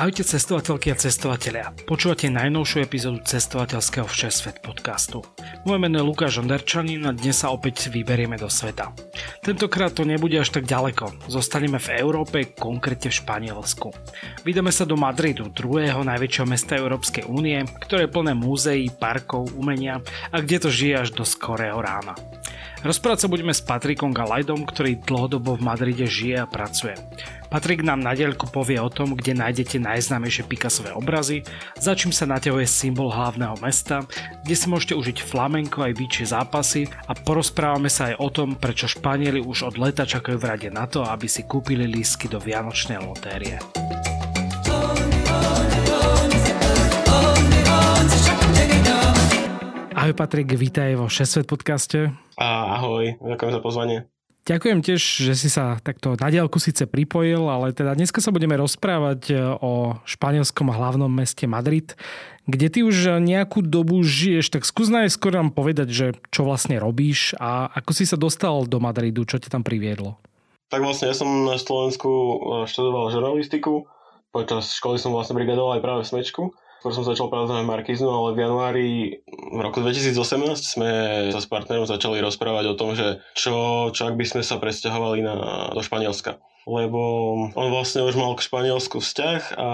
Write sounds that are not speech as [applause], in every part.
Ahojte cestovateľky a cestovatelia. Počúvate najnovšiu epizódu cestovateľského Všesvet podcastu. Moje meno je Lukáš Onderčanin a dnes sa opäť vyberieme do sveta. Tentokrát to nebude až tak ďaleko. Zostaneme v Európe, konkrétne v Španielsku. Vydáme sa do Madridu, druhého najväčšieho mesta Európskej únie, ktoré je plné múzeí, parkov, umenia a kde to žije až do skorého rána. Rozprávať sa budeme s Patrikom Galajdom, ktorý dlhodobo v Madride žije a pracuje. Patrik nám na povie o tom, kde nájdete najznámejšie Picassové obrazy, za čím sa naťahuje symbol hlavného mesta, kde si môžete užiť flamenko aj byčie zápasy a porozprávame sa aj o tom, prečo Španieli už od leta čakajú v rade na to, aby si kúpili lístky do Vianočnej lotérie. Ahoj Patrik, vítaj vo 6 podcaste. Ahoj, ďakujem za pozvanie. Ďakujem tiež, že si sa takto na diálku síce pripojil, ale teda dneska sa budeme rozprávať o španielskom hlavnom meste Madrid, kde ty už nejakú dobu žiješ, tak skús najskôr nám povedať, že čo vlastne robíš a ako si sa dostal do Madridu, čo ťa tam priviedlo. Tak vlastne ja som na Slovensku e, študoval žurnalistiku, počas školy som vlastne brigadoval aj práve v Smečku Skôr som začal pracovať v Markiznu, ale v januári v roku 2018 sme sa s partnerom začali rozprávať o tom, že čo, čo ak by sme sa presťahovali na, do Španielska. Lebo on vlastne už mal k Španielsku vzťah a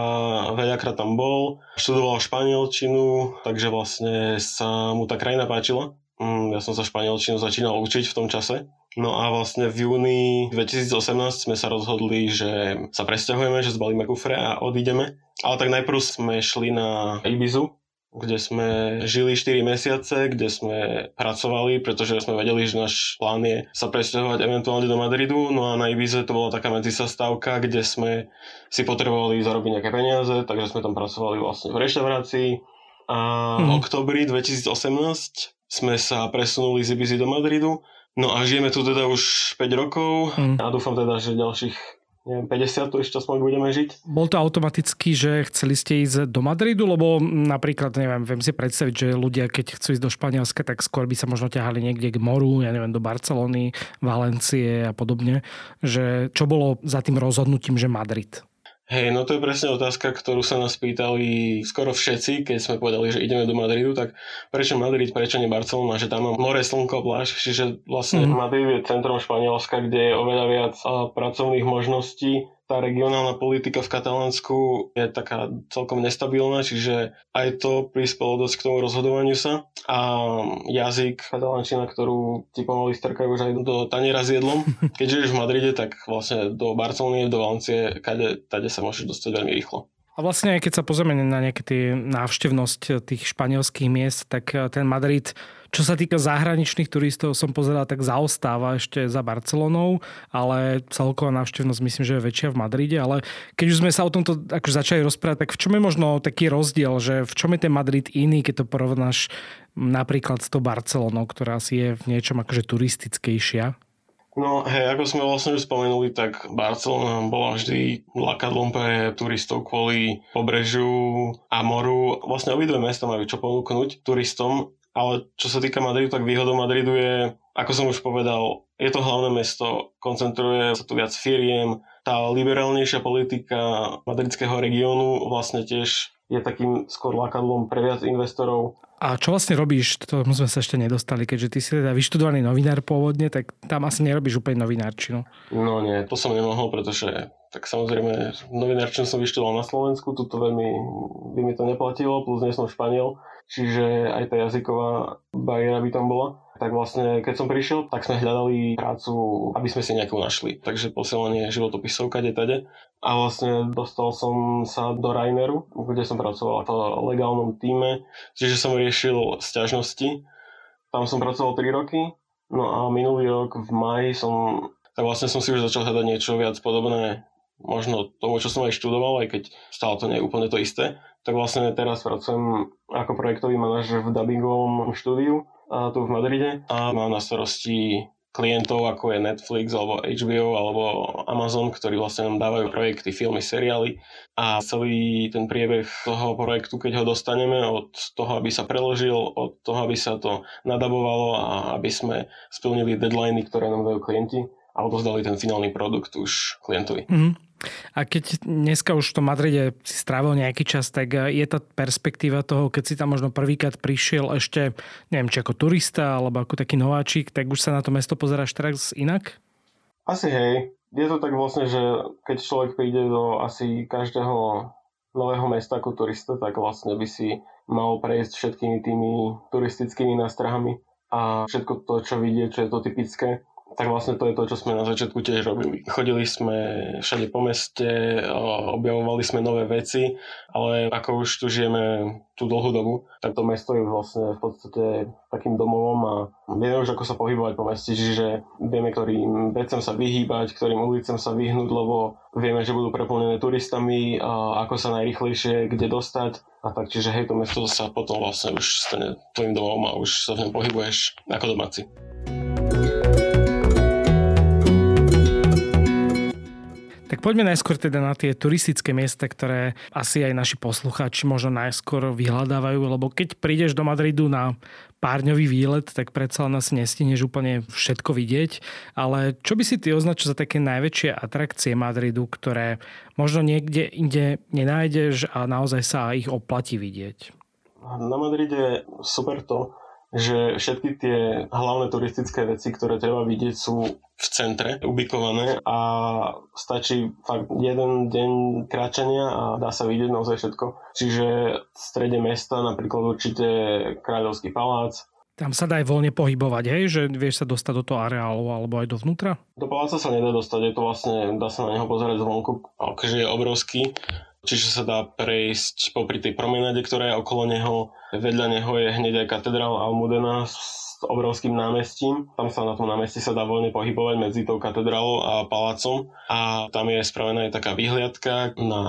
veľakrát tam bol, študoval španielčinu, takže vlastne sa mu tá krajina páčila. Mm, ja som sa španielčinu začínal učiť v tom čase. No a vlastne v júni 2018 sme sa rozhodli, že sa presťahujeme, že zbalíme kufre a odídeme ale tak najprv sme šli na Ibizu, kde sme žili 4 mesiace, kde sme pracovali, pretože sme vedeli, že náš plán je sa presťahovať eventuálne do Madridu. No a na Ibize to bola taká medzisastávka, kde sme si potrebovali zarobiť nejaké peniaze, takže sme tam pracovali vlastne v reštaurácii. A v mm. oktobri 2018 sme sa presunuli z Ibizy do Madridu. No a žijeme tu teda už 5 rokov mm. a dúfam teda, že ďalších neviem, 50 tu ešte aspoň budeme žiť. Bol to automaticky, že chceli ste ísť do Madridu, lebo napríklad, neviem, viem si predstaviť, že ľudia, keď chcú ísť do Španielska, tak skôr by sa možno ťahali niekde k moru, ja neviem, do Barcelony, Valencie a podobne. Že čo bolo za tým rozhodnutím, že Madrid? Hej, no to je presne otázka, ktorú sa nás pýtali skoro všetci, keď sme povedali, že ideme do Madridu, tak prečo Madrid, prečo nie Barcelona, že tam mám more, slnko, pláž, čiže vlastne mm. Madrid je centrom Španielska, kde je oveľa viac pracovných možností, tá regionálna politika v Katalánsku je taká celkom nestabilná, čiže aj to prispelo dosť k tomu rozhodovaniu sa. A jazyk, katalánčina, ktorú ti pomaly strkajú už aj do taniera s jedlom. [laughs] Keď žiješ v Madride, tak vlastne do Barcelony, do Valencie, kade, tade sa môžeš dostať veľmi rýchlo. A vlastne, keď sa pozrieme na nejaké tie návštevnosť tých španielských miest, tak ten Madrid čo sa týka zahraničných turistov, som pozeral, tak zaostáva ešte za Barcelonou, ale celková návštevnosť myslím, že je väčšia v Madride, ale keď už sme sa o tomto akože začali rozprávať, tak v čom je možno taký rozdiel, že v čom je ten Madrid iný, keď to porovnáš napríklad s tou Barcelonou, ktorá si je v niečom akože turistickejšia? No hej, ako sme vlastne už spomenuli, tak Barcelona bola vždy lakadlom pre turistov kvôli pobrežiu a moru. Vlastne obidve mesta majú čo ponúknuť turistom ale čo sa týka Madridu, tak výhodou Madridu je, ako som už povedal, je to hlavné mesto, koncentruje sa tu viac firiem, tá liberálnejšia politika madridského regiónu vlastne tiež je takým skôr lákadlom pre viac investorov. A čo vlastne robíš, to sme sa ešte nedostali, keďže ty si teda vyštudovaný novinár pôvodne, tak tam asi nerobíš úplne novinárčinu. No nie, to som nemohol, pretože tak samozrejme novinárčinu som vyštudoval na Slovensku, tuto veľmi by mi to neplatilo, plus nie som Španiel čiže aj tá jazyková bariéra by tam bola. Tak vlastne, keď som prišiel, tak sme hľadali prácu, aby sme si nejakú našli. Takže posielanie životopisov kade tade. A vlastne dostal som sa do Raineru, kde som pracoval v legálnom týme, čiže som riešil sťažnosti. Tam som pracoval 3 roky, no a minulý rok v maji som, tak vlastne som si už začal hľadať niečo viac podobné možno tomu, čo som aj študoval, aj keď stále to nie je úplne to isté tak vlastne teraz pracujem ako projektový manažer v dubbingovom štúdiu a tu v Madride a mám na starosti klientov, ako je Netflix, alebo HBO, alebo Amazon, ktorí vlastne nám dávajú projekty, filmy, seriály a celý ten priebeh toho projektu, keď ho dostaneme od toho, aby sa preložil, od toho, aby sa to nadabovalo a aby sme splnili deadliny, ktoré nám dajú klienti a odozdali ten finálny produkt už klientovi. Mm-hmm. A keď dneska už v tom Madride si strávil nejaký čas, tak je tá perspektíva toho, keď si tam možno prvýkrát prišiel ešte, neviem, či ako turista alebo ako taký nováčik, tak už sa na to mesto pozeráš teraz inak? Asi hej. Je to tak vlastne, že keď človek príde do asi každého nového mesta ako turista, tak vlastne by si mal prejsť všetkými tými turistickými nástrahami a všetko to, čo vidie, čo je to typické tak vlastne to je to, čo sme na začiatku tiež robili. Chodili sme všade po meste, objavovali sme nové veci, ale ako už tu žijeme tú dlhú dobu, tak to mesto je vlastne v podstate takým domovom a vieme už ako sa pohybovať po meste, čiže vieme, ktorým vecem sa vyhýbať, ktorým ulicem sa vyhnúť, lebo vieme, že budú preplnené turistami a ako sa najrychlejšie kde dostať a tak, čiže hej, to mesto sa potom vlastne už stane tvojim domovom a už sa v ňom pohybuješ ako domáci. Tak poďme najskôr teda na tie turistické miesta, ktoré asi aj naši poslucháči možno najskôr vyhľadávajú, lebo keď prídeš do Madridu na párňový výlet, tak predsa len asi nestihneš úplne všetko vidieť. Ale čo by si ty označil za také najväčšie atrakcie Madridu, ktoré možno niekde inde nenájdeš a naozaj sa ich oplatí vidieť? Na Madride super to, že všetky tie hlavné turistické veci, ktoré treba vidieť, sú v centre ubikované a stačí fakt jeden deň kráčania a dá sa vidieť naozaj všetko. Čiže v strede mesta napríklad určite Kráľovský palác, tam sa dá aj voľne pohybovať, hej? Že vieš sa dostať do toho areálu alebo aj dovnútra? Do paláca sa nedá dostať, je to vlastne, dá sa na neho pozerať zvonku, akože je obrovský čiže sa dá prejsť popri tej promenáde, ktorá je okolo neho. Vedľa neho je hneď aj katedrál Almudena s obrovským námestím. Tam sa na tom námestí sa dá voľne pohybovať medzi tou katedrálou a palácom. A tam je spravená aj taká výhliadka na,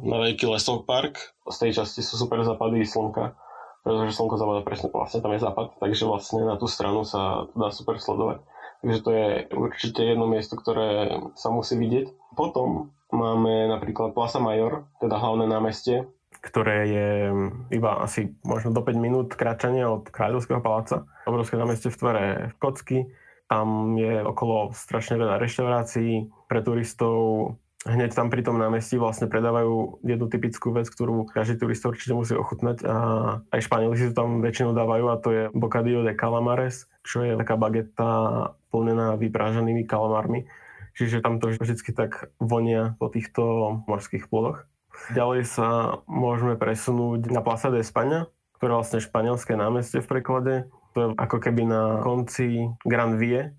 na veľký lesok park. Z tej časti sú super západy slnka pretože slnko zapadá presne, vlastne tam je západ, takže vlastne na tú stranu sa dá super sledovať. Takže to je určite jedno miesto, ktoré sa musí vidieť. Potom Máme napríklad Plaza Major, teda hlavné námestie, ktoré je iba asi možno do 5 minút kráčania od Kráľovského paláca. Obrovské námestie v tvare kocky. Tam je okolo strašne veľa reštaurácií pre turistov. Hneď tam pri tom námestí vlastne predávajú jednu typickú vec, ktorú každý turista určite musí ochutnať a aj Španieli si to tam väčšinou dávajú a to je bocadillo de calamares, čo je taká bageta plnená vyprážanými kalamármi čiže tam to vždy tak vonia po týchto morských plodoch. Ďalej sa môžeme presunúť na Plaza de España, ktoré je vlastne španielské námestie v preklade. To je ako keby na konci Grand Vie,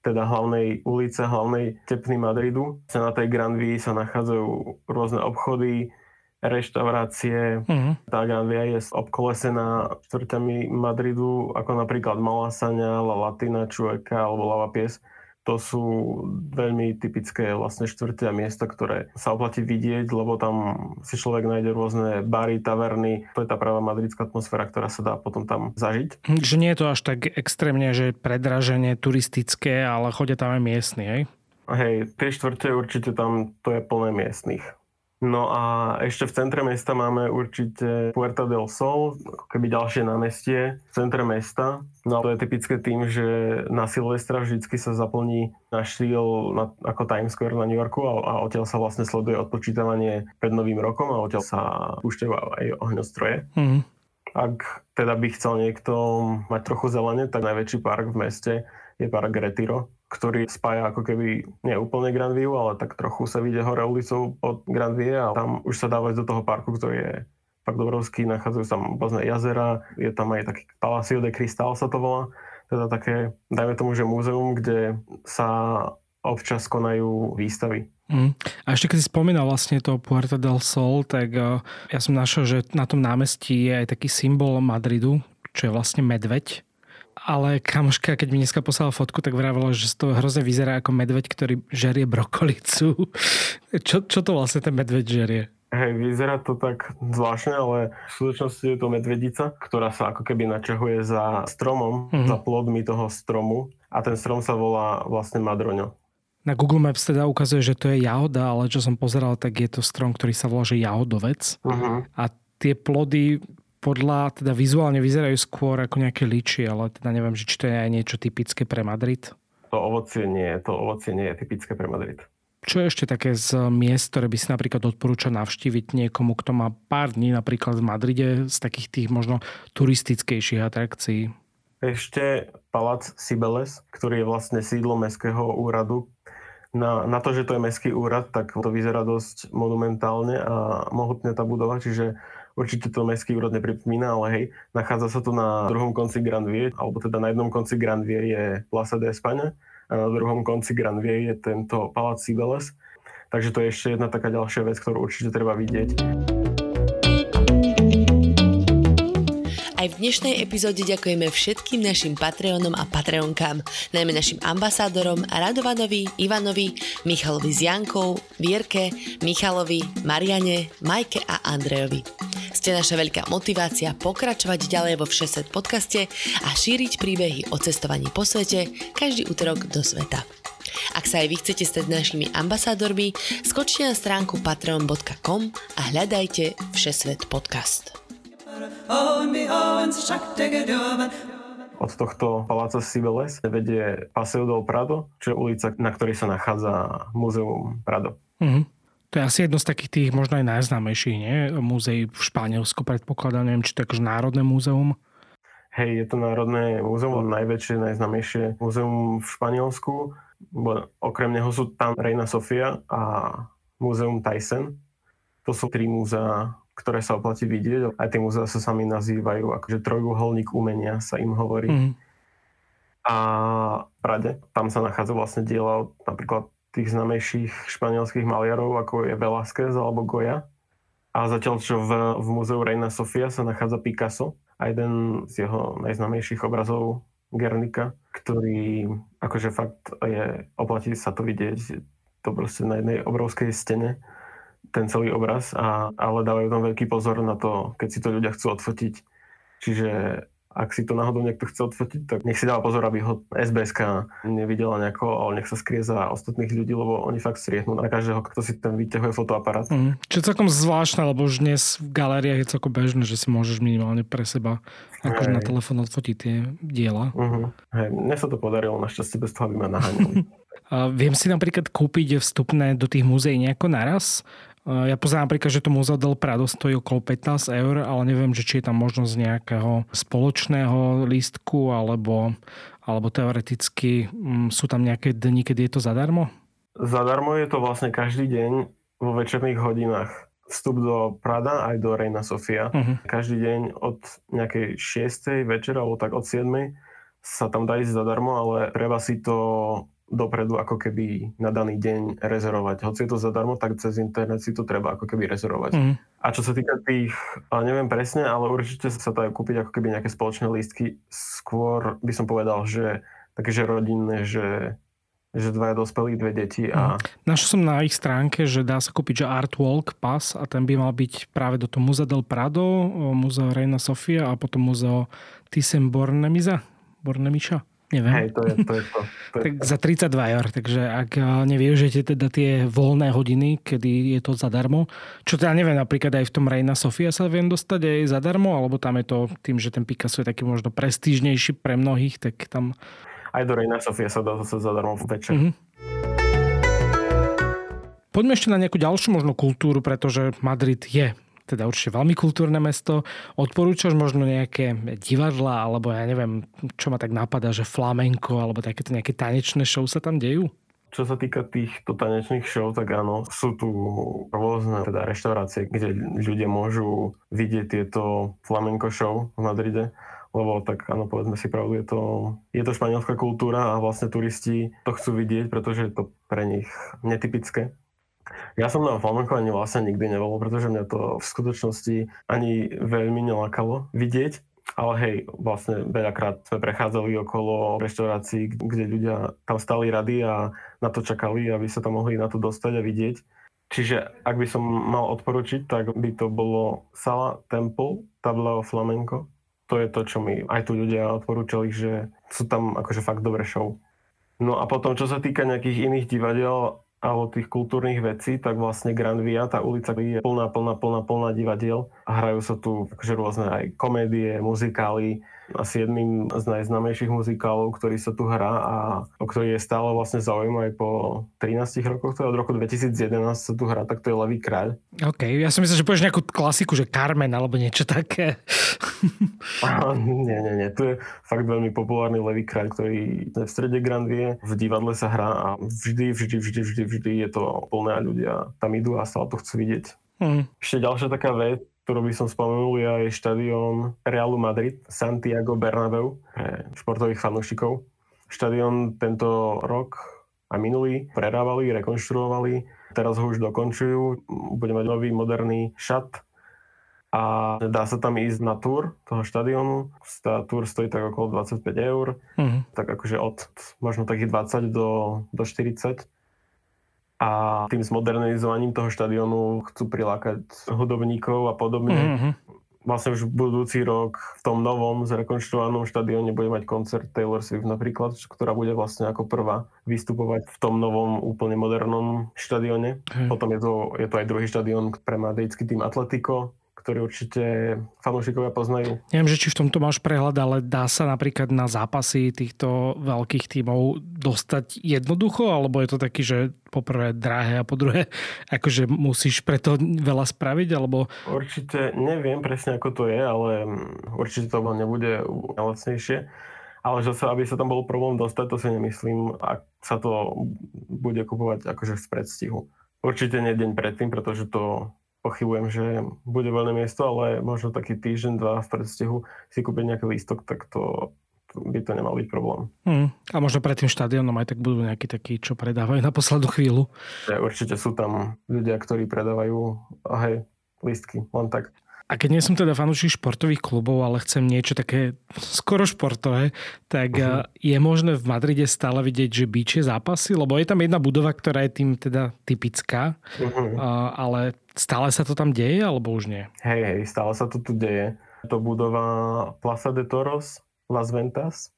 teda hlavnej ulice, hlavnej tepny Madridu. Na tej Grand Vie sa nachádzajú rôzne obchody, reštaurácie. Uh-huh. Tá Grand Via je obkolesená štvrťami Madridu, ako napríklad Malasaňa, La Latina, Chueca alebo Lava Pies to sú veľmi typické vlastne štvrté a miesta, ktoré sa oplatí vidieť, lebo tam si človek nájde rôzne bary, taverny. To je tá práva madridská atmosféra, ktorá sa dá potom tam zažiť. Že nie je to až tak extrémne, že predraženie turistické, ale chodia tam aj miestni, hej? Hej, tie štvrte určite tam to je plné miestnych. No a ešte v centre mesta máme určite Puerta del Sol, ako keby ďalšie námestie v centre mesta. No to je typické tým, že na Silvestra vždycky sa zaplní na štýl na, ako Times Square na New Yorku a, a odtiaľ sa vlastne sleduje odpočítavanie pred Novým rokom a odtiaľ sa púšťajú aj ohňostroje. Mm. Ak teda by chcel niekto mať trochu zelene, tak najväčší park v meste je park Retiro, ktorý spája ako keby nie úplne Grand View, ale tak trochu sa vyjde hore ulicou Grand View a tam už sa dá do toho parku, ktorý je fakt obrovský, nachádzajú sa tam rôzne jazera, je tam aj taký Palacio de Cristal sa to volá, teda také, dajme tomu, že múzeum, kde sa občas konajú výstavy. Mm. A ešte keď si spomínal vlastne to Puerta del Sol, tak uh, ja som našiel, že na tom námestí je aj taký symbol Madridu, čo je vlastne medveď ale kamoška, keď mi dneska poslala fotku, tak vravela, že to hrozne vyzerá ako medveď, ktorý žerie brokolicu. [laughs] čo, čo to vlastne ten medveď žerie? Hej, vyzerá to tak zvláštne, ale v skutočnosti je to medvedica, ktorá sa ako keby načahuje za stromom, mm-hmm. za plodmi toho stromu a ten strom sa volá vlastne Madroňo. Na Google Maps teda ukazuje, že to je jahoda, ale čo som pozeral, tak je to strom, ktorý sa volá, že jahodovec. Uh-huh. A tie plody podľa, teda vizuálne vyzerajú skôr ako nejaké liči, ale teda neviem, že či to je aj niečo typické pre Madrid. To ovocie nie, to ovocie nie je typické pre Madrid. Čo je ešte také z miest, ktoré by si napríklad odporúčal navštíviť niekomu, kto má pár dní napríklad v Madride z takých tých možno turistickejších atrakcií? Ešte palác Sibeles, ktorý je vlastne sídlo Mestského úradu. Na, na to, že to je Mestský úrad, tak to vyzerá dosť monumentálne a mohutne tá budova, čiže určite to Mestský úrad nepripomína, ale hej, nachádza sa tu na druhom konci Grand Vie, alebo teda na jednom konci Grand Vie je Plaza de España a na druhom konci Grand Vie je tento palác Sibeles. Takže to je ešte jedna taká ďalšia vec, ktorú určite treba vidieť. Aj v dnešnej epizóde ďakujeme všetkým našim Patreonom a Patreonkám, najmä našim ambasádorom Radovanovi, Ivanovi, Michalovi z Jankou, Vierke, Michalovi, Mariane, Majke a Andrejovi. Ste naša veľká motivácia pokračovať ďalej vo Všeset podcaste a šíriť príbehy o cestovaní po svete každý útorok do sveta. Ak sa aj vy chcete stať našimi ambasádormi, skočte na stránku patreon.com a hľadajte Všesvet podcast. Od tohto paláca Sibeles vedie Paseo del Prado, čo je ulica, na ktorej sa nachádza Múzeum Prado. Mm-hmm. To je asi jedno z takých tých možno aj najznámejších, nie? Múzeí v Španielsku predpokladám, neviem, či to je akože národné múzeum. Hej, je to národné múzeum, najväčšie, najznámejšie múzeum v Španielsku. Okrem neho sú tam Reina Sofia a múzeum Tyson. To sú tri múzea, ktoré sa oplatí vidieť. Aj tie múzea sa sami nazývajú, akože trojuholník umenia sa im hovorí. Mm. A v Prade, tam sa nachádza vlastne diela napríklad tých znamejších španielských maliarov, ako je Velázquez alebo Goya. A zatiaľ, čo v, v múzeu Reina Sofia sa nachádza Picasso a jeden z jeho najznamejších obrazov Gernika, ktorý akože fakt je, oplatí sa to vidieť, to proste na jednej obrovskej stene ten celý obraz, a, ale dávajú tam veľký pozor na to, keď si to ľudia chcú odfotiť. Čiže ak si to náhodou niekto chce odfotiť, tak nech si dáva pozor, aby ho SBSK nevidela nejako, ale nech sa skrie za ostatných ľudí, lebo oni fakt striehnú na každého, kto si ten vyťahuje fotoaparát. Mm. Čo je celkom zvláštne, lebo už dnes v galériách je celkom bežné, že si môžeš minimálne pre seba akože na telefón odfotiť tie diela. Uh-huh. Hej, mne sa to podarilo našťastie bez toho, aby ma naháňali. [laughs] Viem si napríklad kúpiť vstupné do tých múzeí nejako naraz. Ja poznám napríklad, že to Múzeo del Prado stojí okolo 15 eur, ale neviem, že či je tam možnosť nejakého spoločného lístku alebo, alebo teoreticky mm, sú tam nejaké dni, kedy je to zadarmo? Zadarmo je to vlastne každý deň vo večerných hodinách. Vstup do Prada aj do Reina Sofia. Uh-huh. Každý deň od nejakej 6. večera alebo tak od 7. sa tam dá ísť zadarmo, ale treba si to dopredu ako keby na daný deň rezervovať. Hoci je to zadarmo, tak cez internet si to treba ako keby rezervovať. Mm. A čo sa týka tých, neviem presne, ale určite sa dajú kúpiť ako keby nejaké spoločné lístky. Skôr by som povedal, že také, že rodinné, že že dvaja dospelí, dve deti. A... Mm. Našiel som na ich stránke, že dá sa kúpiť že Art Walk Pass a ten by mal byť práve do toho Múzea del Prado, Múzeo Reina Sofia a potom Múzeo Thyssen Bornemiza, Bornemiša. Neviem. Hej, to je to. Je to, to je tak to. za 32 eur, takže ak eh, nevyužijete teda tie voľné hodiny, kedy je to zadarmo, čo teda neviem, napríklad aj v tom Reina Sofia sa viem dostať aj zadarmo, alebo tam je to tým, že ten Picasso je taký možno prestížnejší pre mnohých, tak tam... Aj do Reina Sofia sa dá zase zadarmo večer. Mm-hmm. Poďme ešte na nejakú ďalšiu možno kultúru, pretože Madrid je teda určite veľmi kultúrne mesto. Odporúčaš možno nejaké divadla, alebo ja neviem, čo ma tak napadá, že flamenko, alebo takéto nejaké tanečné show sa tam dejú? Čo sa týka týchto tanečných show, tak áno, sú tu rôzne teda reštaurácie, kde ľudia môžu vidieť tieto flamenko show v Madride lebo tak áno, povedzme si pravdu, je to, je to španielská kultúra a vlastne turisti to chcú vidieť, pretože je to pre nich netypické. Ja som na flamenkovaní vlastne nikdy nebol, pretože mňa to v skutočnosti ani veľmi nelákalo vidieť. Ale hej, vlastne veľakrát sme prechádzali okolo reštaurácií, kde ľudia tam stali rady a na to čakali, aby sa tam mohli na to dostať a vidieť. Čiže ak by som mal odporučiť, tak by to bolo Sala Temple Tablao Flamenco. to je to, čo mi aj tu ľudia odporúčali, že sú tam akože fakt dobré show. No a potom, čo sa týka nejakých iných divadiel alebo tých kultúrnych vecí, tak vlastne Grand Via, tá ulica je plná, plná, plná, plná divadiel a hrajú sa tu akože rôzne aj komédie, muzikály, asi jedným z najznamejších muzikálov, ktorý sa tu hrá a o ktorý je stále vlastne zaujímavý po 13 rokoch, to je od roku 2011 sa tu hrá, tak to je Levý kráľ. OK, ja som myslel, že povieš nejakú klasiku, že Carmen alebo niečo také. [laughs] Aha, nie, nie, nie, tu je fakt veľmi populárny Levý kráľ, ktorý v strede Grandvie, v divadle sa hrá a vždy, vždy, vždy, vždy, vždy je to plné a ľudia tam idú a stále to chcú vidieť. Hmm. Ešte ďalšia taká vec, ktorú by som spomenul, je štadión Realu Madrid, Santiago Bernabeu športových fanúšikov. Štadión tento rok a minulý prerávali, rekonštruovali, teraz ho už dokončujú, bude mať nový moderný šat a dá sa tam ísť na túr toho štadiónu. Tá túr stojí tak okolo 25 eur, mm-hmm. tak akože od možno takých 20 do, do 40 a tým zmodernizovaním toho štadionu chcú prilákať hudobníkov a podobne. Mm-hmm. Vlastne už budúci rok v tom novom zrekonštruovanom štadióne bude mať koncert Taylor Swift napríklad, ktorá bude vlastne ako prvá vystupovať v tom novom úplne modernom štadióne. Mm. Potom je to, je to aj druhý štadión pre madridský tým Atletico, ktorý určite fanúšikovia poznajú. Neviem, že či v tomto máš prehľad, ale dá sa napríklad na zápasy týchto veľkých tímov dostať jednoducho, alebo je to taký, že poprvé drahé a po druhé, [laughs] akože musíš preto veľa spraviť, alebo... Určite neviem presne, ako to je, ale určite to nebude lacnejšie. Ale že sa, aby sa tam bol problém dostať, to si nemyslím, ak sa to bude kupovať akože z predstihu. Určite nie deň predtým, pretože to pochybujem, že bude voľné miesto, ale možno taký týždeň, dva v predstihu si kúpiť nejaký lístok, tak to by to nemal byť problém. Hmm. A možno pred tým štadiónom aj tak budú nejakí takí, čo predávajú na poslednú chvíľu. Ja, určite sú tam ľudia, ktorí predávajú hej, lístky, len tak. A keď nie som teda fanúšik športových klubov, ale chcem niečo také skoro športové, tak uh-huh. je možné v Madride stále vidieť, že bíče zápasy? Lebo je tam jedna budova, ktorá je tým teda typická, uh-huh. ale stále sa to tam deje, alebo už nie? Hej, hej, stále sa to tu deje. To budova Plaza de Toros, Las Ventas.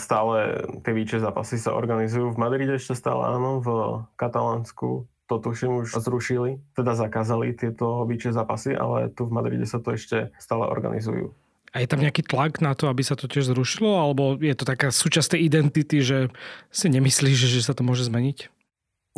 Stále tie výče zápasy sa organizujú. V Madride ešte stále áno, v Katalánsku to tuším už zrušili, teda zakázali tieto výče zápasy, ale tu v Madride sa to ešte stále organizujú. A je tam nejaký tlak na to, aby sa to tiež zrušilo? Alebo je to taká súčasť tej identity, že si nemyslíš, že sa to môže zmeniť?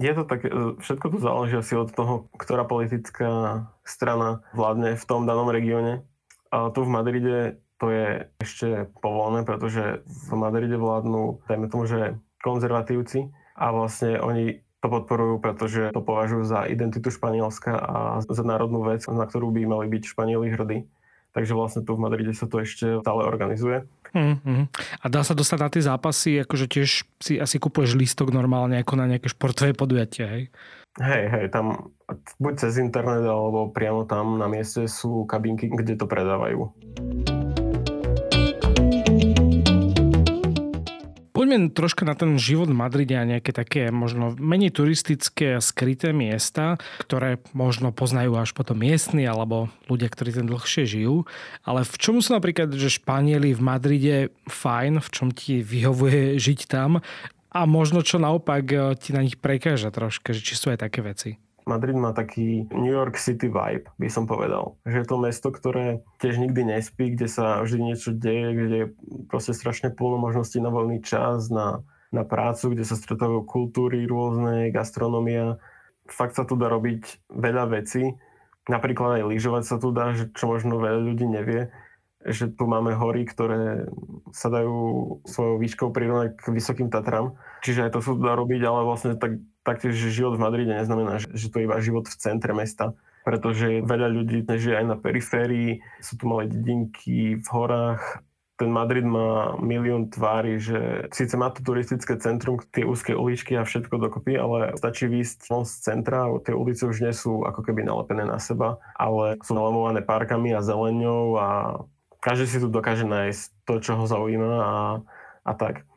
Je to tak, e, všetko to záleží asi od toho, ktorá politická strana vládne v tom danom regióne. A tu v Madride to je ešte povolené, pretože v Madride vládnu, dajme tomu, že konzervatívci a vlastne oni to podporujú, pretože to považujú za identitu Španielska a za národnú vec, na ktorú by mali byť Španieli hrdí. Takže vlastne tu v Madride sa to ešte stále organizuje. Mm-hmm. A dá sa dostať na tie zápasy, akože tiež si asi kupuješ lístok normálne ako na nejaké športové podujatie, hej? Hej, hej, tam buď cez internet alebo priamo tam na mieste sú kabinky, kde to predávajú. Poďme troška na ten život v Madride a nejaké také možno menej turistické a skryté miesta, ktoré možno poznajú až potom miestni alebo ľudia, ktorí ten dlhšie žijú. Ale v čom sú napríklad, že Španieli v Madride fajn, v čom ti vyhovuje žiť tam a možno čo naopak eh, ti na nich prekáža troška, že či sú aj také veci? Madrid má taký New York City vibe, by som povedal. Že je to mesto, ktoré tiež nikdy nespí, kde sa vždy niečo deje, kde je proste strašne plno možností na voľný čas, na, na prácu, kde sa stretávajú kultúry rôzne, gastronomia. Fakt sa tu dá robiť veľa vecí. Napríklad aj lyžovať sa tu dá, že čo možno veľa ľudí nevie že tu máme hory, ktoré sa dajú svojou výškou prirovnať k Vysokým Tatram. Čiže aj to sa dá robiť, ale vlastne tak, taktiež, život v Madride neznamená, že, to je iba život v centre mesta pretože veľa ľudí žije aj na periférii, sú tu malé dedinky v horách. Ten Madrid má milión tvári, že síce má to turistické centrum, tie úzke uličky a všetko dokopy, ale stačí výjsť von z centra, tie ulice už nie sú ako keby nalepené na seba, ale sú nalemované parkami a zeleňou a každý si tu dokáže nájsť to, čo ho zaujíma a, a tak.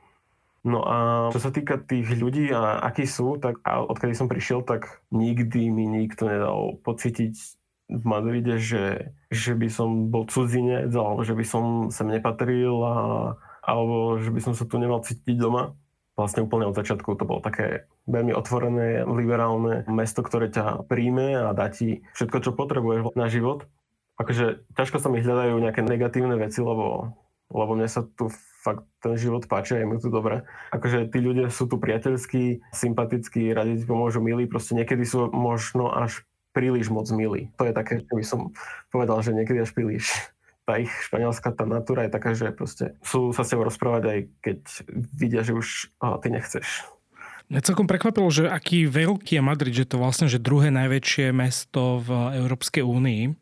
No a čo sa týka tých ľudí a akí sú, tak a odkedy som prišiel, tak nikdy mi nikto nedal pocítiť v Madride, že, že by som bol cudzinec, alebo že by som sem nepatril, a, alebo že by som sa tu nemal cítiť doma. Vlastne úplne od začiatku to bolo také veľmi otvorené, liberálne mesto, ktoré ťa príjme a dá ti všetko, čo potrebuješ na život. Akože ťažko sa mi hľadajú nejaké negatívne veci, lebo, lebo mne sa tu fakt ten život páči a je mi tu dobre. Akože tí ľudia sú tu priateľskí, sympatickí, radi ti pomôžu, milí, proste niekedy sú možno až príliš moc milí. To je také, čo by som povedal, že niekedy až príliš. [laughs] Tá ich španielská tá natúra je taká, že proste sú sa s tebou rozprávať aj keď vidia, že už oh, ty nechceš. Mňa celkom prekvapilo, že aký veľký je Madrid, že to vlastne že druhé najväčšie mesto v Európskej únii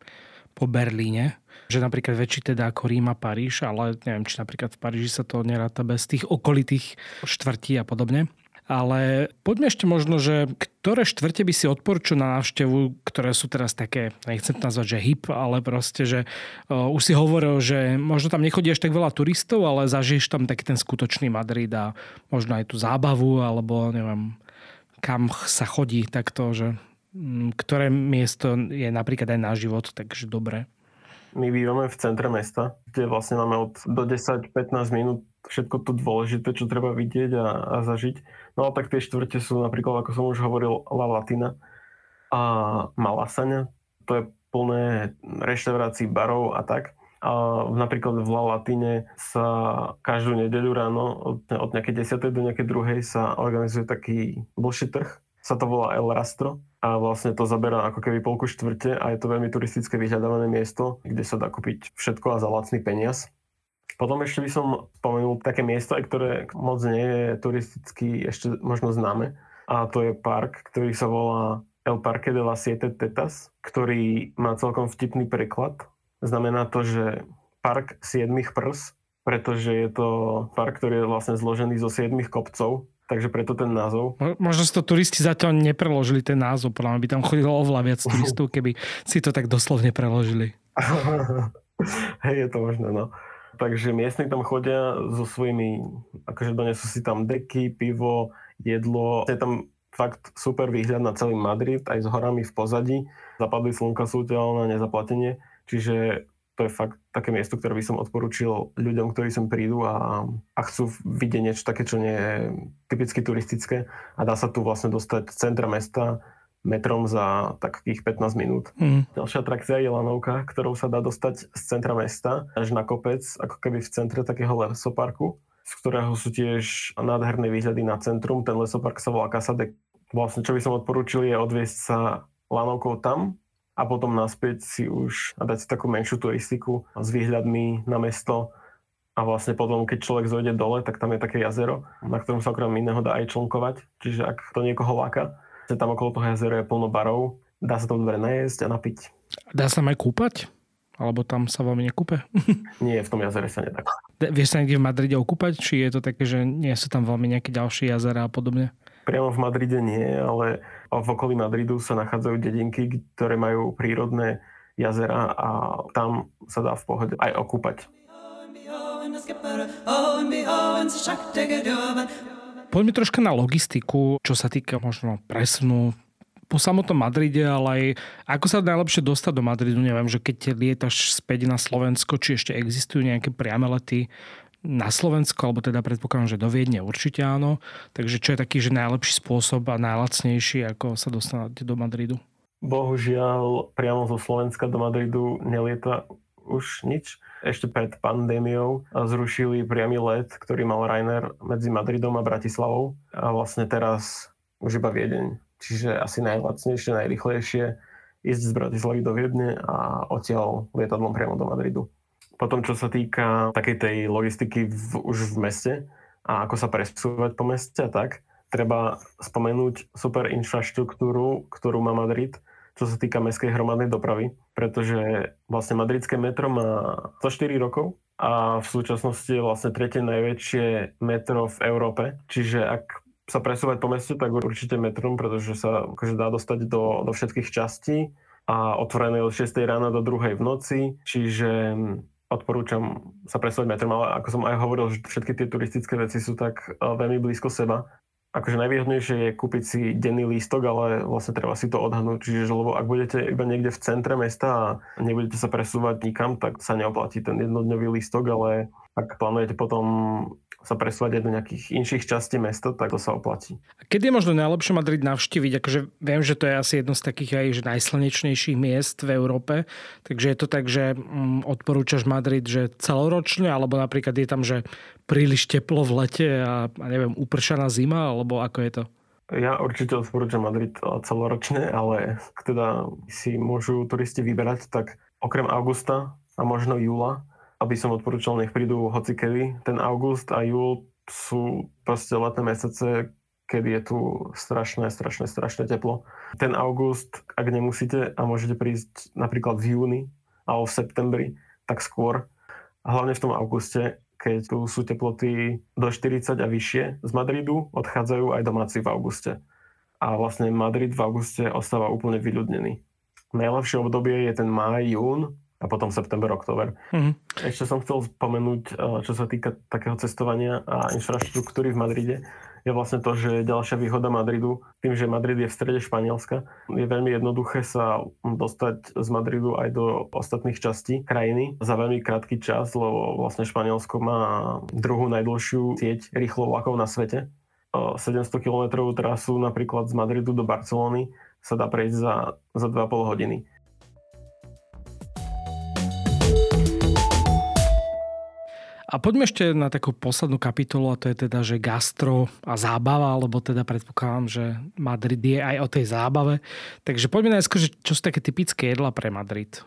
po Berlíne že napríklad väčší teda ako Rím a Paríž, ale neviem, či napríklad v Paríži sa to neráta bez tých okolitých štvrtí a podobne. Ale poďme ešte možno, že ktoré štvrte by si odporúčil na návštevu, ktoré sú teraz také, nechcem to nazvať, že hip, ale proste, že uh, už si hovoril, že možno tam nechodí až tak veľa turistov, ale zažiješ tam taký ten skutočný Madrid a možno aj tú zábavu, alebo neviem, kam sa chodí takto, že um, ktoré miesto je napríklad aj na život, takže dobre. My bývame v centre mesta, kde vlastne máme od do 10-15 minút všetko to dôležité, čo treba vidieť a, a zažiť. No a tak tie štvrte sú napríklad, ako som už hovoril, La Latina a Malasaňa. To je plné reštaurácií, barov a tak. A napríklad v La Latine sa každú nedeľu ráno od, od nejakej 10. do nejakej druhej sa organizuje taký dlhší trh. Sa to volá El Rastro a vlastne to zaberá ako keby polku štvrte a je to veľmi turistické vyhľadávané miesto, kde sa dá kúpiť všetko a za lacný peniaz. Potom ešte by som spomenul také miesto, ktoré moc nie je turisticky ešte možno známe. A to je park, ktorý sa volá El Parque de la Siete Tetas, ktorý má celkom vtipný preklad. Znamená to, že park siedmých prs, pretože je to park, ktorý je vlastne zložený zo siedmých kopcov, takže preto ten názov. Možno si to turisti zatiaľ nepreložili ten názov, podľa mňa by tam chodilo oveľa viac [laughs] turistov, keby si to tak doslovne preložili. [laughs] Hej, je to možné, no. Takže miestni tam chodia so svojimi, akože donesú si tam deky, pivo, jedlo. Je tam fakt super výhľad na celý Madrid, aj s horami v pozadí. Západy slnka sú na nezaplatenie, čiže to je fakt také miesto, ktoré by som odporučil ľuďom, ktorí sem prídu a, a chcú vidieť niečo také, čo nie je typicky turistické a dá sa tu vlastne dostať z centra mesta metrom za takých 15 minút. Mm. Ďalšia atrakcia je lanovka, ktorou sa dá dostať z centra mesta až na kopec, ako keby v centre takého lesoparku, z ktorého sú tiež nádherné výhľady na centrum. Ten lesopark sa volá Casade. Vlastne, čo by som odporúčil, je odviesť sa lanovkou tam a potom naspäť si už a dať si takú menšiu turistiku s výhľadmi na mesto a vlastne potom, keď človek zojde dole, tak tam je také jazero, na ktorom sa okrem iného dá aj člnkovať, čiže ak to niekoho láka, tam okolo toho jazera je plno barov, dá sa tam dobre najesť a napiť. Dá sa tam aj kúpať? Alebo tam sa veľmi nekúpe? [laughs] Nie, v tom jazere sa nedá. Vieš sa niekde v Madride okúpať? Či je to také, že nie sú tam veľmi nejaké ďalšie jazera a podobne? Priamo v Madride nie, ale v okolí Madridu sa nachádzajú dedinky, ktoré majú prírodné jazera a tam sa dá v pohode aj okúpať. Poďme troška na logistiku, čo sa týka možno presunu po samotnom Madride, ale aj ako sa najlepšie dostať do Madridu. Neviem, že keď lietaš späť na Slovensko, či ešte existujú nejaké priame lety na Slovensko, alebo teda predpokladám, že do Viedne určite áno. Takže čo je taký, že najlepší spôsob a najlacnejší, ako sa dostať do Madridu? Bohužiaľ, priamo zo Slovenska do Madridu nelieta už nič ešte pred pandémiou zrušili priamy let, ktorý mal Rainer medzi Madridom a Bratislavou a vlastne teraz už iba Viedeň. Čiže asi najlacnejšie, najrychlejšie ísť z Bratislavy do Viedne a odtiaľ lietadlom priamo do Madridu. Potom, čo sa týka takej tej logistiky v, už v meste a ako sa presúvať po meste tak, treba spomenúť super infraštruktúru, ktorú má Madrid, čo sa týka mestskej hromadnej dopravy, pretože vlastne madridské metro má 104 rokov a v súčasnosti je vlastne tretie najväčšie metro v Európe. Čiže ak sa presúvať po meste, tak určite metrom, pretože sa akože dá dostať do, do všetkých častí a otvorené od 6 rána do 2 v noci, čiže odporúčam sa presúvať metrom, ale ako som aj hovoril, že všetky tie turistické veci sú tak veľmi blízko seba, akože najvýhodnejšie je kúpiť si denný lístok, ale vlastne treba si to odhadnúť. Čiže lebo ak budete iba niekde v centre mesta a nebudete sa presúvať nikam, tak sa neoplatí ten jednodňový lístok, ale ak plánujete potom sa presúvať aj do nejakých inších častí mesta, tak to sa oplatí. A kedy je možno najlepšie Madrid navštíviť? Akože viem, že to je asi jedno z takých aj že najslnečnejších miest v Európe, takže je to tak, že mm, odporúčaš Madrid, že celoročne, alebo napríklad je tam, že príliš teplo v lete a, a neviem, upršaná zima, alebo ako je to? Ja určite odporúčam Madrid celoročne, ale teda si môžu turisti vyberať, tak okrem augusta a možno júla aby som odporúčal, nech prídu hocikedy. Ten august a júl sú proste letné mesiace, kedy je tu strašné, strašné, strašné teplo. Ten august, ak nemusíte a môžete prísť napríklad v júni alebo v septembri, tak skôr. Hlavne v tom auguste, keď tu sú teploty do 40 a vyššie z Madridu, odchádzajú aj domáci v auguste. A vlastne Madrid v auguste ostáva úplne vyľudnený. Najlepšie obdobie je ten máj, jún, a potom september, október. Mm-hmm. Ešte som chcel spomenúť, eh, čo sa týka takého cestovania a infraštruktúry v Madride, je vlastne to, že ďalšia výhoda Madridu, tým, že Madrid je v strede Španielska, je veľmi jednoduché sa dostať z Madridu aj do ostatných častí krajiny za veľmi krátky čas, lebo vlastne Španielsko má druhú najdlhšiu sieť rýchlo vlakov na svete. 700 km trasu napríklad z Madridu do Barcelony sa dá prejsť za, za 2,5 hodiny. A poďme ešte na takú poslednú kapitolu a to je teda, že gastro a zábava, lebo teda predpokladám, že Madrid je aj o tej zábave. Takže poďme najskôr, že čo sú také typické jedla pre Madrid.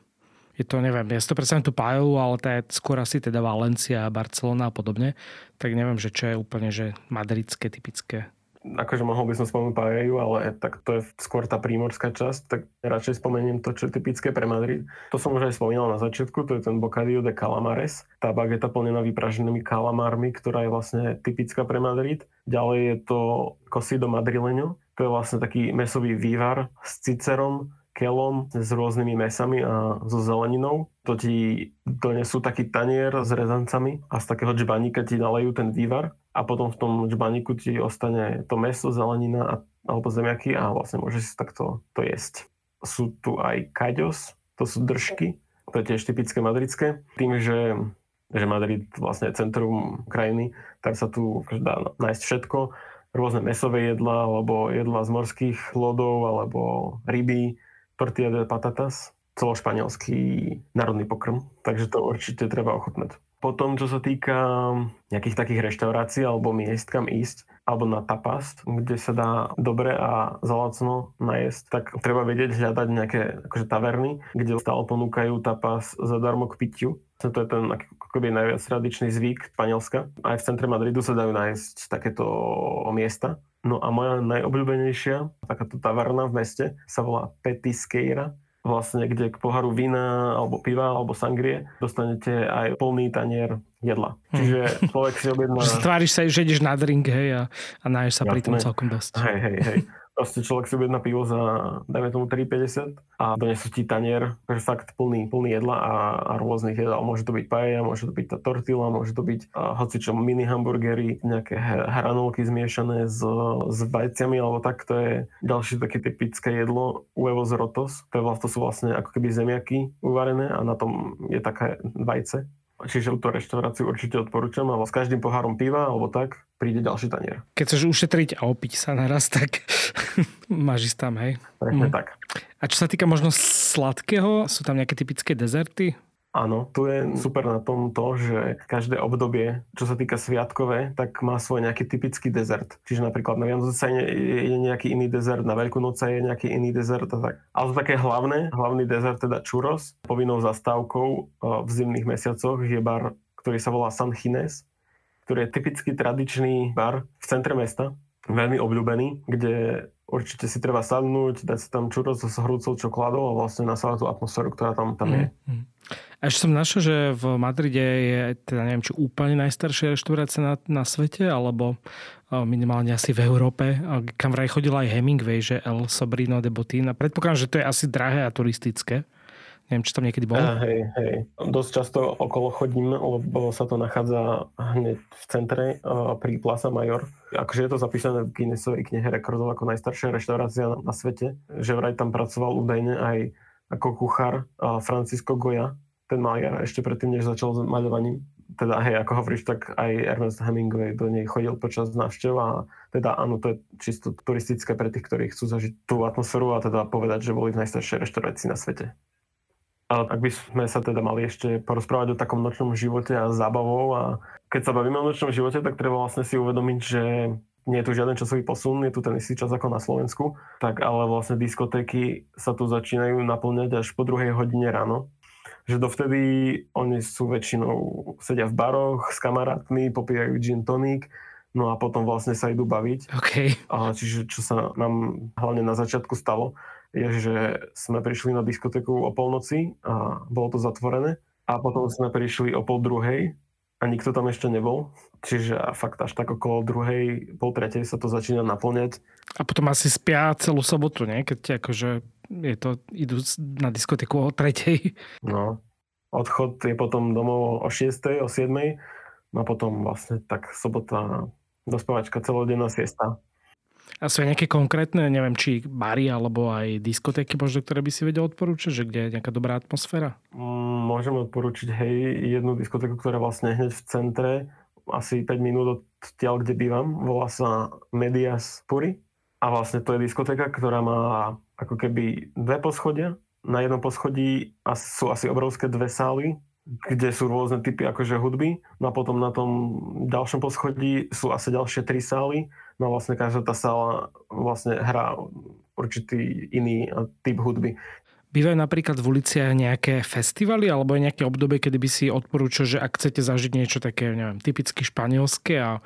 Je to, neviem, ja si to predstavím tú paelu, ale to je skôr asi teda Valencia, Barcelona a podobne. Tak neviem, že čo je úplne že madridské, typické akože mohol by som spomenúť paeju, ale tak to je skôr tá prímorská časť, tak radšej spomeniem to, čo je typické pre Madrid. To som už aj spomínal na začiatku, to je ten bocadillo de calamares, tá bageta plnená vypraženými kalamármi, ktorá je vlastne typická pre Madrid. Ďalej je to cocido madrileño, to je vlastne taký mesový vývar s cicerom, kelom s rôznymi mesami a so zeleninou. To ti donesú taký tanier s rezancami a z takého džbaníka ti nalejú ten vývar a potom v tom džbaníku ti ostane to meso, zelenina a, alebo zemiaky a vlastne môžeš si takto to jesť. Sú tu aj kajos, to sú držky, to je tiež typické madridské. Tým, že, že Madrid vlastne je centrum krajiny, tak sa tu dá nájsť všetko. Rôzne mesové jedla, alebo jedla z morských lodov, alebo ryby, tortilla de patatas, celošpanielský národný pokrm, takže to určite treba ochutnať. Potom, čo sa týka nejakých takých reštaurácií alebo miest, kam ísť, alebo na tapas, kde sa dá dobre a zalacno najesť, tak treba vedieť hľadať nejaké akože taverny, kde stále ponúkajú tapas zadarmo k pitiu. To je ten akoby najviac tradičný zvyk Španielska. Aj v centre Madridu sa dajú nájsť takéto miesta. No a moja najobľúbenejšia takáto taverna v meste sa volá Petisqueira vlastne, kde k poharu vína alebo piva alebo sangrie dostanete aj plný tanier jedla. Hm. Čiže človek si objedná... Tváriš sa, že ideš na drink, hej, a, a náješ sa Jasne. pri tom celkom dosť. Hej, hej, hej. Proste človek si objedná pivo za, dajme tomu 3,50 a donesú ti tanier, takže plný, plný jedla a, a rôznych jedál. Môže to byť paella, môže to byť tá tortilla, môže to byť uh, hocičo mini hamburgery, nejaké hranolky zmiešané s, s vajciami, alebo tak, to je ďalšie také typické jedlo, huevos rotos. To, je, to sú vlastne ako keby zemiaky uvarené a na tom je také vajce Čiže túto reštauráciu určite odporúčam, ale s každým pohárom piva alebo tak príde ďalší tanier. Keď chceš ušetriť a opiť sa naraz, tak [laughs] máš ísť tam, hej? Presne mm. tak. A čo sa týka možno sladkého, sú tam nejaké typické dezerty? Áno, tu je super na tom to, že každé obdobie, čo sa týka sviatkové, tak má svoj nejaký typický dezert. Čiže napríklad na Vianoce je nejaký iný dezert, na Veľkú noc je nejaký iný dezert a tak. Ale to také hlavné, hlavný dezert teda churros, povinnou zastávkou e, v zimných mesiacoch je bar, ktorý sa volá San Chines, ktorý je typický tradičný bar v centre mesta, veľmi obľúbený, kde určite si treba sadnúť, dať si tam churros s hrúcou čokoládou a vlastne nasávať tú atmosféru, ktorá tam, tam je. Mm-hmm. Ešte som našiel, že v Madride je teda neviem, či úplne najstaršia reštaurácia na, na svete, alebo minimálne asi v Európe, kam vraj chodil aj Hemingway, že El Sobrino de Botín. A predpokladám, že to je asi drahé a turistické Neviem, či tam niekedy bol. Uh, hej, hej. Dosť často okolo chodím, lebo sa to nachádza hneď v centre pri Plaza Major. Akože je to zapísané v Guinnessovej knihe rekordov ako najstaršia reštaurácia na, na svete. Že vraj tam pracoval údajne aj ako kuchár uh, Francisco Goya, ten maliar ešte predtým, než začal s maľovaním teda hej, ako hovoríš, tak aj Ernest Hemingway do nej chodil počas návštev a teda áno, to je čisto turistické pre tých, ktorí chcú zažiť tú atmosféru a teda povedať, že boli v najstaršej reštaurácii na svete. Ale ak by sme sa teda mali ešte porozprávať o takom nočnom živote a zábavou a keď sa bavíme o nočnom živote, tak treba vlastne si uvedomiť, že nie je tu žiaden časový posun, je tu ten istý čas ako na Slovensku, tak ale vlastne diskotéky sa tu začínajú naplňať až po druhej hodine ráno že dovtedy oni sú väčšinou, sedia v baroch s kamarátmi, popíjajú gin tonic, no a potom vlastne sa idú baviť. Okay. A čiže čo sa nám hlavne na začiatku stalo, je, že sme prišli na diskotéku o polnoci a bolo to zatvorené a potom sme prišli o pol druhej a nikto tam ešte nebol. Čiže fakt až tak okolo druhej, pol tretej sa to začína naplňať. A potom asi spia celú sobotu, nie? Keď akože je to, idú na diskotéku o tretej. No, odchod je potom domov o 6, o 7 no a potom vlastne tak sobota dospávačka celodenná siesta. A sú aj nejaké konkrétne, neviem, či bary alebo aj diskotéky možno, ktoré by si vedel odporúčať, že kde je nejaká dobrá atmosféra? Mm, môžem odporúčiť, hej, jednu diskotéku, ktorá vlastne hneď v centre, asi 5 minút od tiaľ, kde bývam, volá sa Medias Puri. A vlastne to je diskotéka, ktorá má ako keby dve poschodia. Na jednom poschodí sú asi obrovské dve sály, kde sú rôzne typy akože hudby. No a potom na tom ďalšom poschodí sú asi ďalšie tri sály. No a vlastne každá tá sála vlastne hrá určitý iný typ hudby. Bývajú napríklad v uliciach nejaké festivaly alebo je nejaké obdobie, kedy by si odporúčal, že ak chcete zažiť niečo také, neviem, typicky španielské a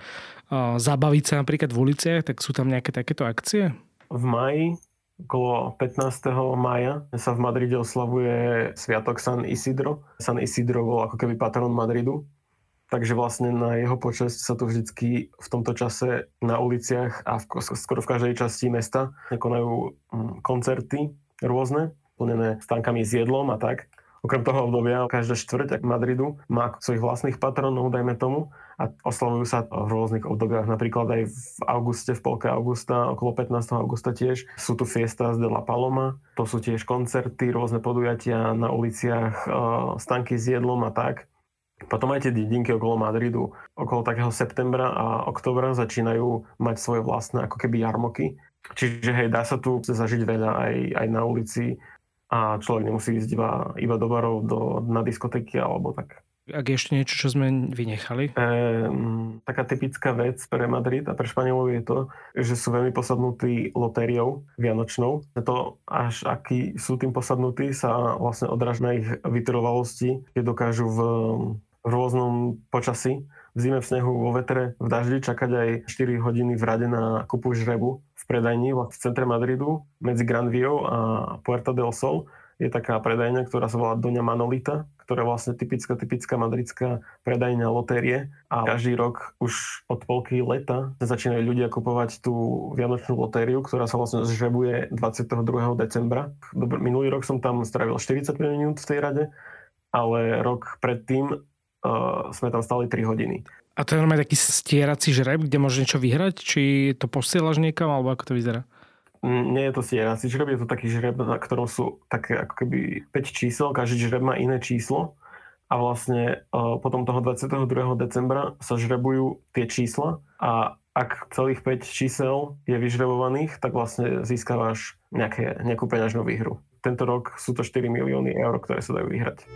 zabaviť sa napríklad v uliciach, tak sú tam nejaké takéto akcie? V maji, okolo 15. maja, sa v Madride oslavuje Sviatok San Isidro. San Isidro bol ako keby patron Madridu. Takže vlastne na jeho počasť sa tu vždycky v tomto čase na uliciach a v, skoro v každej časti mesta konajú mm, koncerty rôzne, plnené stánkami s jedlom a tak. Okrem toho obdobia každá štvrť Madridu má svojich vlastných patronov, dajme tomu, a oslavujú sa v rôznych obdobiach. Napríklad aj v auguste, v polke augusta, okolo 15. augusta tiež. Sú tu Fiestas de la Paloma, to sú tiež koncerty, rôzne podujatia na uliciach, e, stanky s jedlom a tak. Potom aj tie dedinky okolo Madridu, okolo takého septembra a oktobra začínajú mať svoje vlastné ako keby jarmoky. Čiže hej, dá sa tu zažiť veľa aj, aj na ulici a človek nemusí ísť iba, iba do barov, do, na diskotéky alebo tak. Ak je ešte niečo, čo sme vynechali? E, taká typická vec pre Madrid a pre Španielov je to, že sú veľmi posadnutí lotériou vianočnou. To, až akí sú tým posadnutí, sa vlastne odráž na ich vytrvalosti, keď dokážu v, v rôznom počasí v zime, v snehu, vo vetre, v daždi čakať aj 4 hodiny v rade na kupu žrebu predajni v centre Madridu medzi Grand Vio a Puerta del Sol je taká predajňa, ktorá sa volá Doňa Manolita, ktorá je vlastne typická, typická madridská predajňa lotérie a každý rok už od polky leta začínajú ľudia kupovať tú vianočnú lotériu, ktorá sa vlastne zžrebuje 22. decembra. Dobr, minulý rok som tam strávil 45 minút v tej rade, ale rok predtým uh, sme tam stali 3 hodiny. A to je normálne taký stierací žreb, kde môžeš niečo vyhrať? Či to posielaš niekam, alebo ako to vyzerá? Mm, nie je to stierací žreb, je to taký žreb, na ktorom sú také ako keby 5 čísel, každý žreb má iné číslo a vlastne uh, potom toho 22. decembra sa žrebujú tie čísla a ak celých 5 čísel je vyžrebovaných, tak vlastne získavaš nejaké, nejakú peňažnú výhru. Tento rok sú to 4 milióny eur, ktoré sa dajú vyhrať.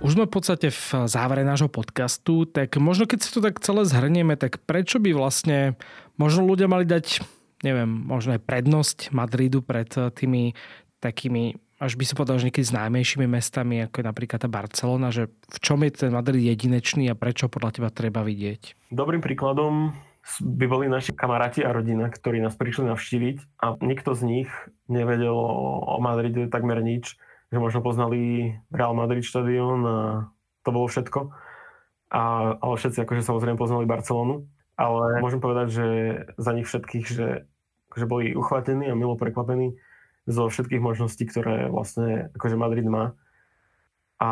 Už sme v podstate v závere nášho podcastu, tak možno keď si to tak celé zhrnieme, tak prečo by vlastne možno ľudia mali dať, neviem, možno aj prednosť Madridu pred tými takými až by som povedal, že niekedy s najmenšími mestami, ako je napríklad tá Barcelona, že v čom je ten Madrid jedinečný a prečo podľa teba treba vidieť? Dobrým príkladom by boli naši kamaráti a rodina, ktorí nás prišli navštíviť a nikto z nich nevedel o Madride takmer nič že možno poznali Real Madrid štadión a to bolo všetko. A, ale všetci akože samozrejme poznali Barcelonu. Ale môžem povedať, že za nich všetkých, že, že boli uchvatení a milo prekvapení, zo všetkých možností, ktoré vlastne akože Madrid má. A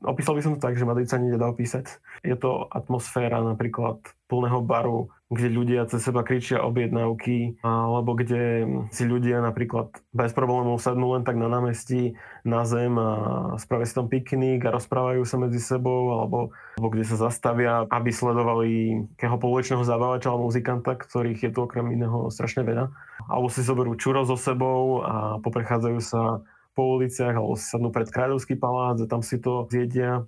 opísal by som to tak, že Madrid sa nedá opísať. Je to atmosféra napríklad plného baru, kde ľudia cez seba kričia objednávky, alebo kde si ľudia napríklad bez problémov sadnú len tak na námestí, na zem a spravia si tam piknik a rozprávajú sa medzi sebou, alebo, alebo kde sa zastavia, aby sledovali kého polovičného zabávača alebo muzikanta, ktorých je tu okrem iného strašne veľa. Alebo si zoberú čuro so sebou a poprechádzajú sa po uliciach alebo si sadnú pred Kráľovský palác a tam si to zjedia.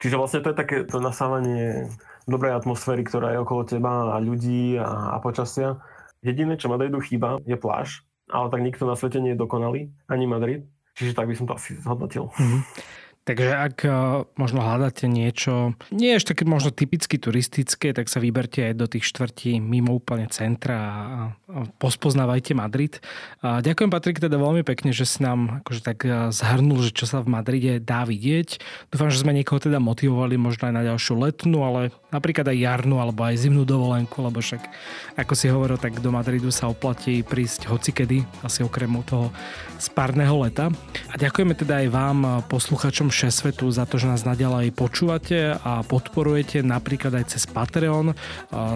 Čiže vlastne to je také to nasávanie dobrej atmosféry, ktorá je okolo teba a ľudí a, a počasia. Jediné, čo Madridu chýba, je pláž, ale tak nikto na svete nie je dokonalý, ani Madrid. Čiže tak by som to asi zhodnotil. Mm-hmm. Takže ak e, možno hľadáte niečo, nie ešte také možno typicky turistické, tak sa vyberte aj do tých štvrtí mimo úplne centra a pospoznávajte Madrid. Ďakujem Patrik teda veľmi pekne, že si nám akože tak e, zhrnul, že čo sa v Madride dá vidieť. Dúfam, že sme niekoho teda motivovali možno aj na ďalšiu letnú, ale napríklad aj jarnú alebo aj zimnú dovolenku, lebo však ako si hovoril, tak do Madridu sa oplatí prísť hocikedy, asi okrem toho spárneho leta. A ďakujeme teda aj vám, posluchačom Všesvetu za to, že nás naďalej počúvate a podporujete napríklad aj cez Patreon.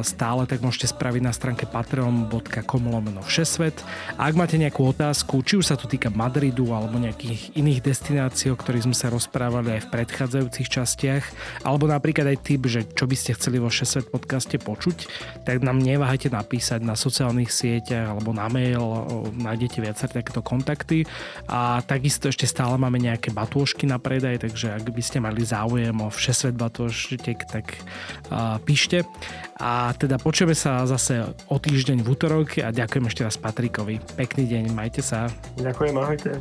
Stále tak môžete spraviť na stránke patreon.com lomeno Všesvet. Ak máte nejakú otázku, či už sa to týka Madridu alebo nejakých iných destinácií, o ktorých sme sa rozprávali aj v predchádzajúcich častiach, alebo napríklad aj typ, že čo by ste chceli vo Všesvet podcaste počuť, tak nám neváhajte napísať na sociálnych sieťach alebo na mail, nájdete viaceré takéto kontakty. A takisto ešte stále máme nejaké batôžky na pred predaj, takže ak by ste mali záujem o Všesvet Batoštek, tak uh, píšte. A teda počujeme sa zase o týždeň v útorok a ďakujem ešte raz Patrikovi. Pekný deň, majte sa. Ďakujem, ahojte.